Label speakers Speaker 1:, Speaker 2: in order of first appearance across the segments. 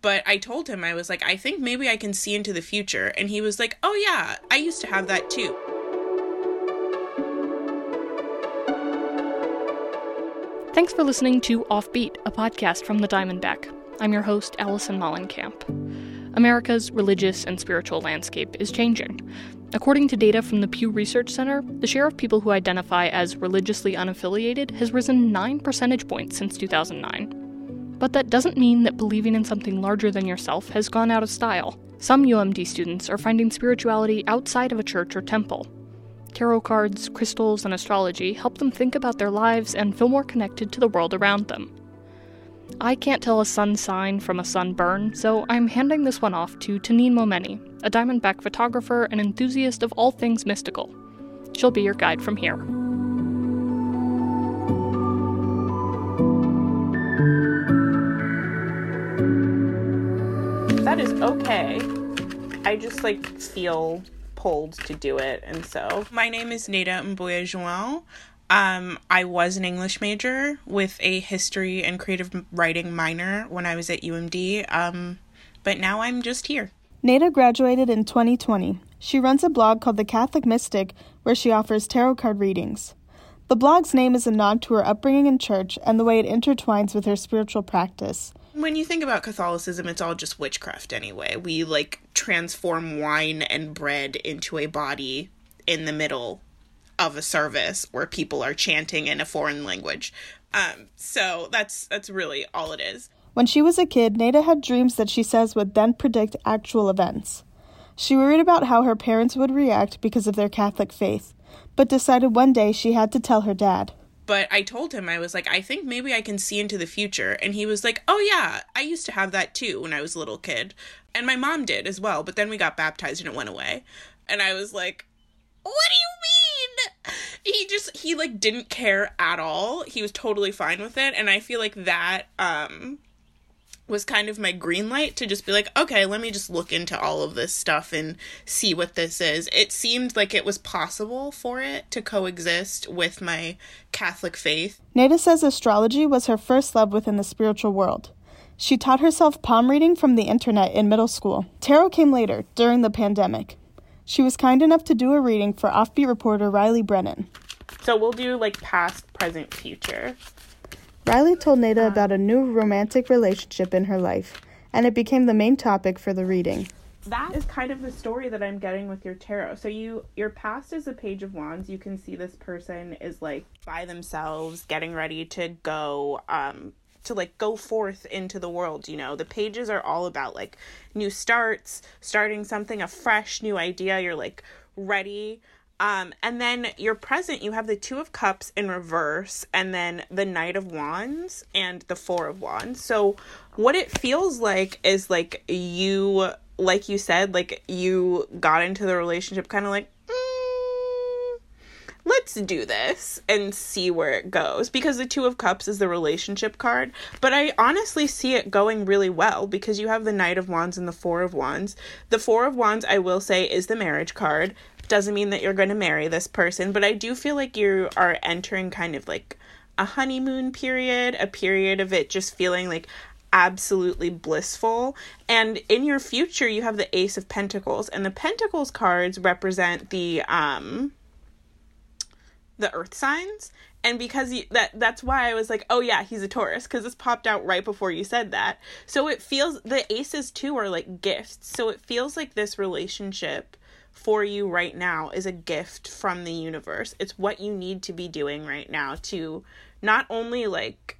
Speaker 1: But I told him, I was like, I think maybe I can see into the future. And he was like, Oh, yeah, I used to have that too.
Speaker 2: Thanks for listening to Offbeat, a podcast from the Diamondback. I'm your host, Allison Mollenkamp. America's religious and spiritual landscape is changing. According to data from the Pew Research Center, the share of people who identify as religiously unaffiliated has risen 9 percentage points since 2009. But that doesn't mean that believing in something larger than yourself has gone out of style. Some UMD students are finding spirituality outside of a church or temple. Tarot cards, crystals, and astrology help them think about their lives and feel more connected to the world around them. I can't tell a sun sign from a sunburn, so I'm handing this one off to Tanine Momeni, a Diamondback photographer and enthusiast of all things mystical. She'll be your guide from here.
Speaker 1: That is okay. I just like feel pulled to do it, and so. My name is Neda Mboya João. Um, I was an English major with a history and creative writing minor when I was at UMD, um, but now I'm just here.
Speaker 3: Neda graduated in 2020. She runs a blog called The Catholic Mystic where she offers tarot card readings. The blog's name is a nod to her upbringing in church and the way it intertwines with her spiritual practice.
Speaker 1: When you think about Catholicism, it's all just witchcraft anyway. We like transform wine and bread into a body in the middle of a service where people are chanting in a foreign language. Um, so that's that's really all it is.
Speaker 3: When she was a kid, Neda had dreams that she says would then predict actual events. She worried about how her parents would react because of their Catholic faith, but decided one day she had to tell her dad.
Speaker 1: But I told him, I was like, I think maybe I can see into the future. And he was like, Oh, yeah, I used to have that too when I was a little kid. And my mom did as well. But then we got baptized and it went away. And I was like, What do you mean? He just, he like didn't care at all. He was totally fine with it. And I feel like that, um, was kind of my green light to just be like, okay, let me just look into all of this stuff and see what this is. It seemed like it was possible for it to coexist with my Catholic faith.
Speaker 3: Neda says astrology was her first love within the spiritual world. She taught herself palm reading from the internet in middle school. Tarot came later, during the pandemic. She was kind enough to do a reading for offbeat reporter Riley Brennan.
Speaker 1: So we'll do like past, present, future.
Speaker 3: Riley told Neda about a new romantic relationship in her life, and it became the main topic for the reading.
Speaker 1: That is kind of the story that I'm getting with your tarot. So you your past is a page of wands. You can see this person is like by themselves getting ready to go um to like go forth into the world, you know. The pages are all about like new starts, starting something a fresh new idea. You're like ready um, and then your present, you have the Two of Cups in reverse, and then the Knight of Wands and the Four of Wands. So, what it feels like is like you, like you said, like you got into the relationship kind of like, mm, let's do this and see where it goes. Because the Two of Cups is the relationship card, but I honestly see it going really well because you have the Knight of Wands and the Four of Wands. The Four of Wands, I will say, is the marriage card doesn't mean that you're going to marry this person, but I do feel like you are entering kind of like a honeymoon period, a period of it just feeling like absolutely blissful. And in your future, you have the Ace of Pentacles, and the Pentacles cards represent the um the earth signs and because you, that that's why I was like, oh yeah, he's a Taurus because this popped out right before you said that. So it feels the aces too are like gifts. So it feels like this relationship for you right now is a gift from the universe. It's what you need to be doing right now to not only like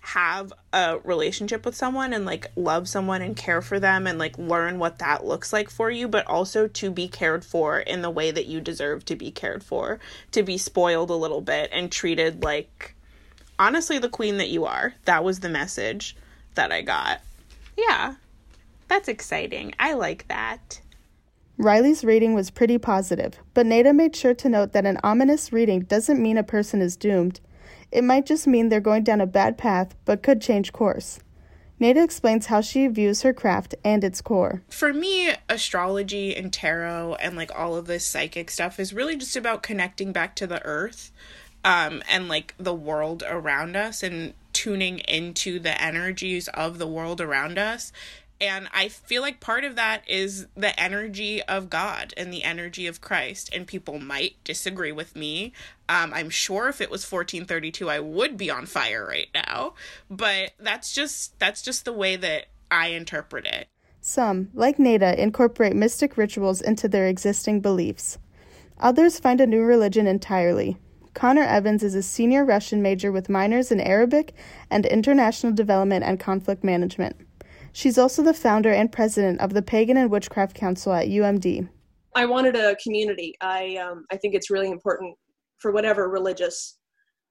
Speaker 1: have a relationship with someone and like love someone and care for them and like learn what that looks like for you, but also to be cared for in the way that you deserve to be cared for, to be spoiled a little bit and treated like honestly the queen that you are. That was the message that I got. Yeah. That's exciting. I like that.
Speaker 3: Riley's reading was pretty positive, but Neda made sure to note that an ominous reading doesn't mean a person is doomed. It might just mean they're going down a bad path, but could change course. Neda explains how she views her craft and its core.
Speaker 1: For me, astrology and tarot and like all of this psychic stuff is really just about connecting back to the earth um, and like the world around us and tuning into the energies of the world around us. And I feel like part of that is the energy of God and the energy of Christ. And people might disagree with me. Um, I'm sure if it was 1432, I would be on fire right now. But that's just that's just the way that I interpret it.
Speaker 3: Some, like Nada, incorporate mystic rituals into their existing beliefs. Others find a new religion entirely. Connor Evans is a senior Russian major with minors in Arabic and International Development and Conflict Management. She's also the founder and president of the Pagan and Witchcraft Council at UMD.
Speaker 4: I wanted a community. I um, I think it's really important for whatever religious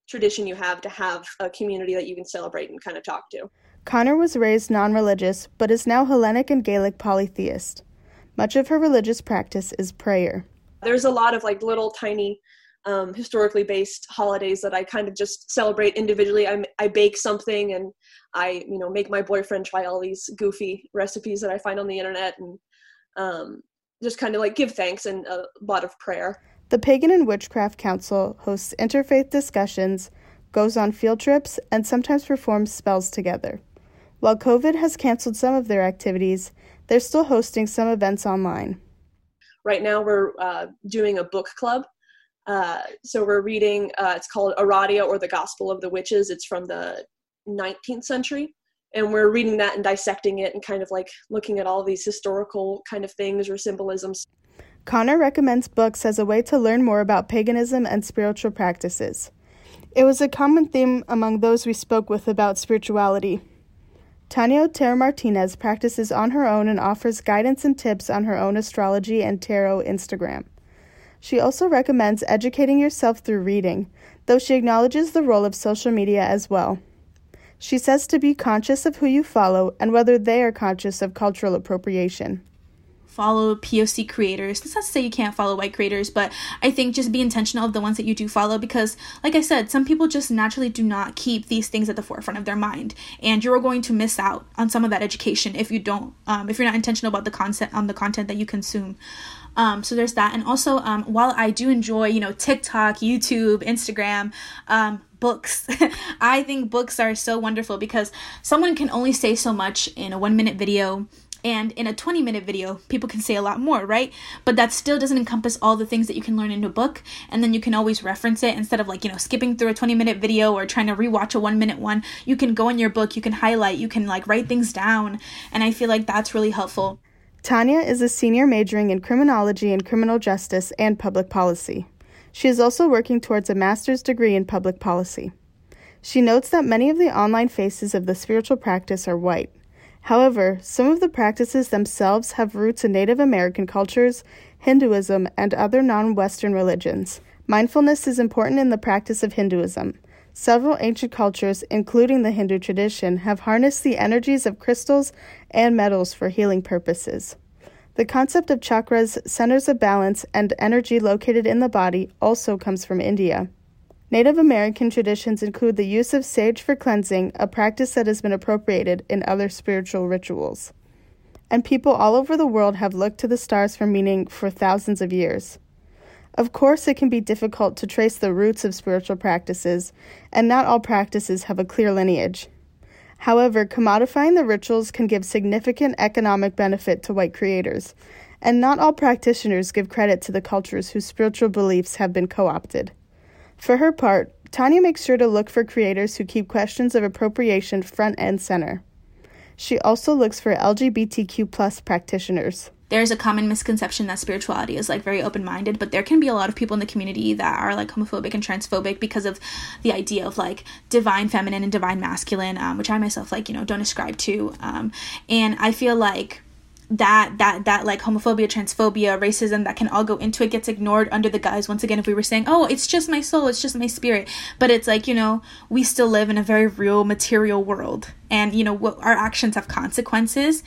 Speaker 4: tradition you have to have a community that you can celebrate and kind of talk to.
Speaker 3: Connor was raised non religious, but is now Hellenic and Gaelic polytheist. Much of her religious practice is prayer.
Speaker 4: There's a lot of like little tiny um, historically based holidays that I kind of just celebrate individually. I, I bake something and I, you know, make my boyfriend try all these goofy recipes that I find on the internet and um, just kind of like give thanks and a lot of prayer.
Speaker 3: The Pagan and Witchcraft Council hosts interfaith discussions, goes on field trips, and sometimes performs spells together. While COVID has canceled some of their activities, they're still hosting some events online.
Speaker 4: Right now, we're uh, doing a book club uh, so we're reading, uh, it's called Aradia or the Gospel of the Witches. It's from the 19th century. And we're reading that and dissecting it and kind of like looking at all these historical kind of things or symbolisms.
Speaker 3: Connor recommends books as a way to learn more about paganism and spiritual practices. It was a common theme among those we spoke with about spirituality. Tanya Otero Martinez practices on her own and offers guidance and tips on her own astrology and tarot Instagram. She also recommends educating yourself through reading, though she acknowledges the role of social media as well. She says to be conscious of who you follow and whether they are conscious of cultural appropriation.
Speaker 5: Follow POC creators. That's not to say you can't follow white creators, but I think just be intentional of the ones that you do follow because, like I said, some people just naturally do not keep these things at the forefront of their mind, and you're going to miss out on some of that education if you don't, um, if you're not intentional about the content on the content that you consume. Um, so there's that. And also, um, while I do enjoy, you know, TikTok, YouTube, Instagram, um, books, I think books are so wonderful because someone can only say so much in a one minute video. And in a 20 minute video, people can say a lot more, right? But that still doesn't encompass all the things that you can learn in a book. And then you can always reference it instead of like, you know, skipping through a 20 minute video or trying to rewatch a one minute one. You can go in your book, you can highlight, you can like write things down. And I feel like that's really helpful.
Speaker 3: Tanya is a senior majoring in criminology and criminal justice and public policy. She is also working towards a master's degree in public policy. She notes that many of the online faces of the spiritual practice are white. However, some of the practices themselves have roots in Native American cultures, Hinduism, and other non Western religions. Mindfulness is important in the practice of Hinduism. Several ancient cultures, including the Hindu tradition, have harnessed the energies of crystals and metals for healing purposes. The concept of chakras, centers of balance, and energy located in the body also comes from India. Native American traditions include the use of sage for cleansing, a practice that has been appropriated in other spiritual rituals. And people all over the world have looked to the stars for meaning for thousands of years. Of course, it can be difficult to trace the roots of spiritual practices, and not all practices have a clear lineage. However, commodifying the rituals can give significant economic benefit to white creators, and not all practitioners give credit to the cultures whose spiritual beliefs have been co opted. For her part, Tanya makes sure to look for creators who keep questions of appropriation front and center. She also looks for LGBTQ plus practitioners
Speaker 5: there's a common misconception that spirituality is like very open minded, but there can be a lot of people in the community that are like homophobic and transphobic because of the idea of like divine feminine and divine masculine, um, which I myself like, you know, don't ascribe to. Um, and I feel like that that that like homophobia transphobia racism that can all go into it gets ignored under the guise once again if we were saying oh it's just my soul it's just my spirit but it's like you know we still live in a very real material world and you know what our actions have consequences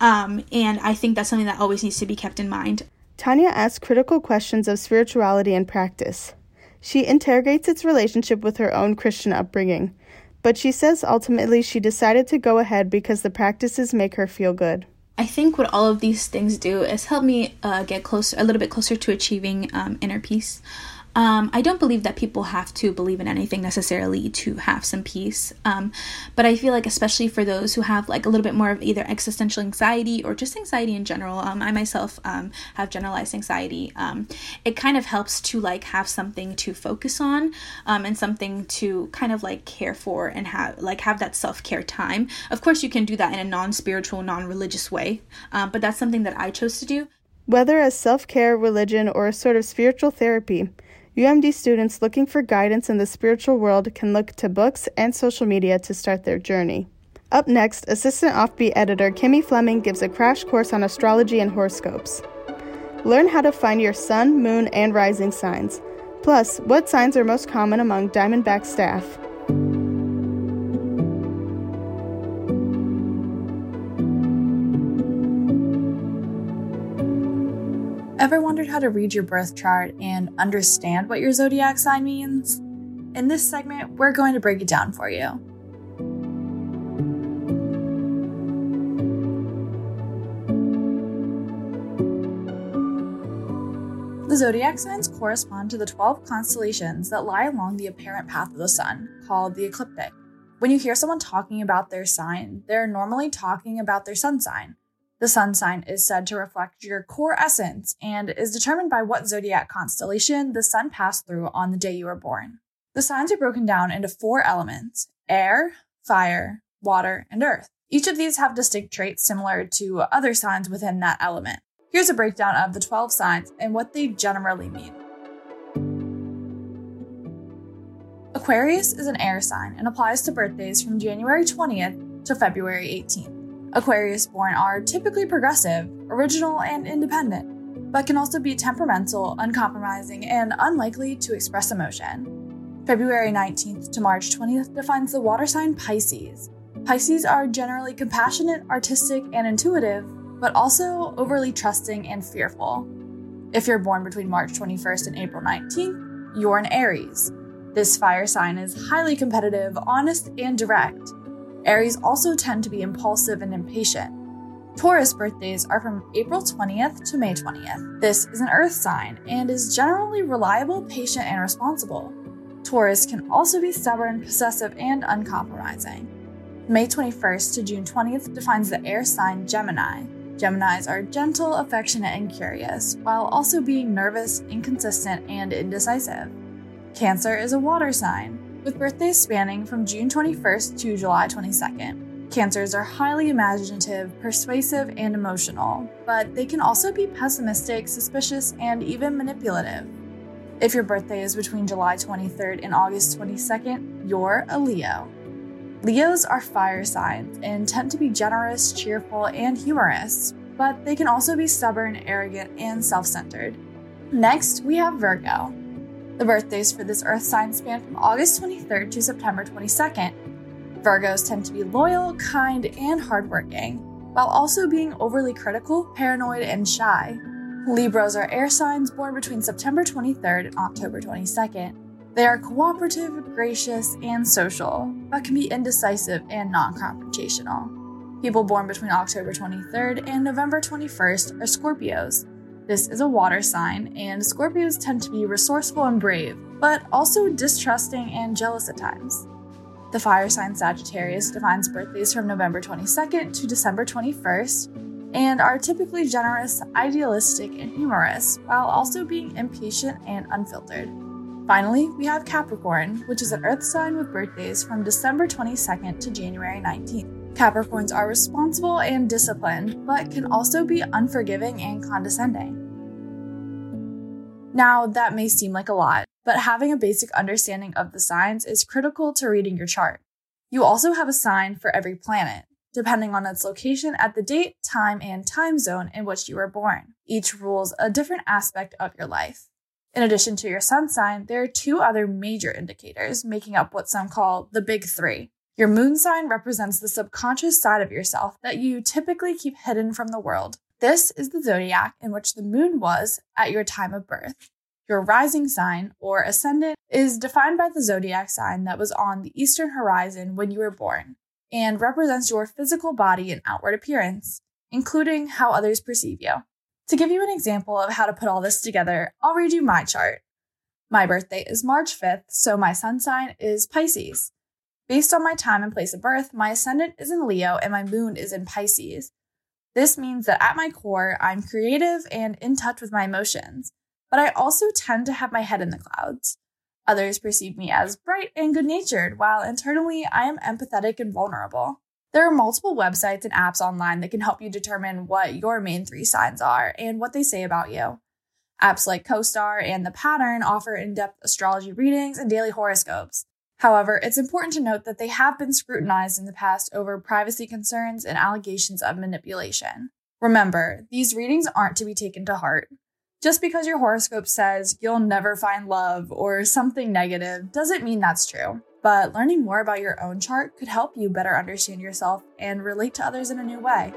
Speaker 5: um, and I think that's something that always needs to be kept in mind.
Speaker 3: Tanya asks critical questions of spirituality and practice. She interrogates its relationship with her own Christian upbringing, but she says ultimately she decided to go ahead because the practices make her feel good.
Speaker 5: I think what all of these things do is help me uh, get closer, a little bit closer to achieving um, inner peace. Um, I don't believe that people have to believe in anything necessarily to have some peace. Um, but I feel like, especially for those who have like a little bit more of either existential anxiety or just anxiety in general, um, I myself um, have generalized anxiety. Um, it kind of helps to like have something to focus on um, and something to kind of like care for and have like have that self care time. Of course, you can do that in a non spiritual, non religious way, but that's something that I chose to do.
Speaker 3: Whether as self care, religion, or a sort of spiritual therapy, UMD students looking for guidance in the spiritual world can look to books and social media to start their journey. Up next, Assistant Offbeat editor Kimmy Fleming gives a crash course on astrology and horoscopes. Learn how to find your sun, moon, and rising signs. Plus, what signs are most common among Diamondback staff.
Speaker 6: Ever wondered how to read your birth chart and understand what your zodiac sign means? In this segment, we're going to break it down for you. The zodiac signs correspond to the 12 constellations that lie along the apparent path of the sun, called the ecliptic. When you hear someone talking about their sign, they're normally talking about their sun sign. The sun sign is said to reflect your core essence and is determined by what zodiac constellation the sun passed through on the day you were born. The signs are broken down into four elements air, fire, water, and earth. Each of these have distinct traits similar to other signs within that element. Here's a breakdown of the 12 signs and what they generally mean. Aquarius is an air sign and applies to birthdays from January 20th to February 18th. Aquarius born are typically progressive, original, and independent, but can also be temperamental, uncompromising, and unlikely to express emotion. February 19th to March 20th defines the water sign Pisces. Pisces are generally compassionate, artistic, and intuitive, but also overly trusting and fearful. If you're born between March 21st and April 19th, you're an Aries. This fire sign is highly competitive, honest, and direct. Aries also tend to be impulsive and impatient. Taurus birthdays are from April 20th to May 20th. This is an earth sign and is generally reliable, patient, and responsible. Taurus can also be stubborn, possessive, and uncompromising. May 21st to June 20th defines the air sign Gemini. Geminis are gentle, affectionate, and curious, while also being nervous, inconsistent, and indecisive. Cancer is a water sign with birthdays spanning from June 21st to July 22nd. Cancers are highly imaginative, persuasive, and emotional, but they can also be pessimistic, suspicious, and even manipulative. If your birthday is between July 23rd and August 22nd, you're a Leo. Leos are fire signs and tend to be generous, cheerful, and humorous, but they can also be stubborn, arrogant, and self centered. Next, we have Virgo. The birthdays for this earth sign span from August 23rd to September 22nd. Virgos tend to be loyal, kind, and hardworking, while also being overly critical, paranoid, and shy. Libras are air signs born between September 23rd and October 22nd. They are cooperative, gracious, and social, but can be indecisive and non confrontational. People born between October 23rd and November 21st are Scorpios, this is a water sign, and Scorpios tend to be resourceful and brave, but also distrusting and jealous at times. The fire sign Sagittarius defines birthdays from November 22nd to December 21st and are typically generous, idealistic, and humorous, while also being impatient and unfiltered. Finally, we have Capricorn, which is an earth sign with birthdays from December 22nd to January 19th. Capricorns are responsible and disciplined, but can also be unforgiving and condescending. Now, that may seem like a lot, but having a basic understanding of the signs is critical to reading your chart. You also have a sign for every planet, depending on its location at the date, time, and time zone in which you were born. Each rules a different aspect of your life. In addition to your sun sign, there are two other major indicators making up what some call the big three your moon sign represents the subconscious side of yourself that you typically keep hidden from the world. This is the zodiac in which the moon was at your time of birth. Your rising sign, or ascendant, is defined by the zodiac sign that was on the eastern horizon when you were born and represents your physical body and outward appearance, including how others perceive you. To give you an example of how to put all this together, I'll read you my chart. My birthday is March 5th, so my sun sign is Pisces. Based on my time and place of birth, my ascendant is in Leo and my moon is in Pisces. This means that at my core, I'm creative and in touch with my emotions, but I also tend to have my head in the clouds. Others perceive me as bright and good natured, while internally I am empathetic and vulnerable. There are multiple websites and apps online that can help you determine what your main three signs are and what they say about you. Apps like CoStar and The Pattern offer in depth astrology readings and daily horoscopes. However, it's important to note that they have been scrutinized in the past over privacy concerns and allegations of manipulation. Remember, these readings aren't to be taken to heart. Just because your horoscope says you'll never find love or something negative doesn't mean that's true. But learning more about your own chart could help you better understand yourself and relate to others in a new way.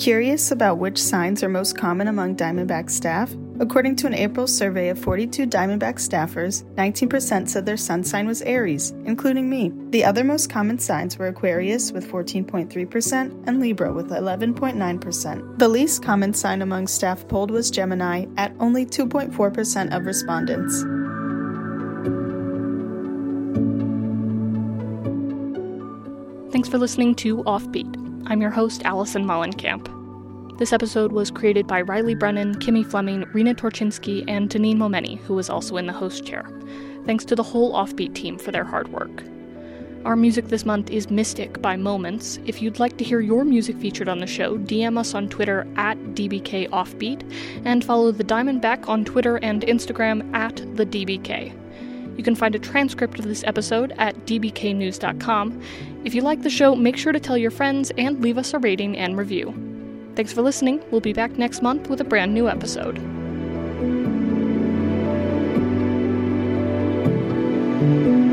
Speaker 3: Curious about which signs are most common among Diamondback staff? According to an April survey of 42 Diamondback staffers, 19% said their sun sign was Aries, including me. The other most common signs were Aquarius with 14.3% and Libra with 11.9%. The least common sign among staff polled was Gemini at only 2.4% of respondents.
Speaker 2: Thanks for listening to Offbeat. I'm your host, Allison Mollenkamp. This episode was created by Riley Brennan, Kimmy Fleming, Rena Torchinsky, and Danine Momeni, who was also in the host chair. Thanks to the whole Offbeat team for their hard work. Our music this month is Mystic by Moments. If you'd like to hear your music featured on the show, DM us on Twitter at DBKOffbeat and follow the Diamondback on Twitter and Instagram at the DBK. You can find a transcript of this episode at dbknews.com. If you like the show, make sure to tell your friends and leave us a rating and review. Thanks for listening. We'll be back next month with a brand new episode. thank you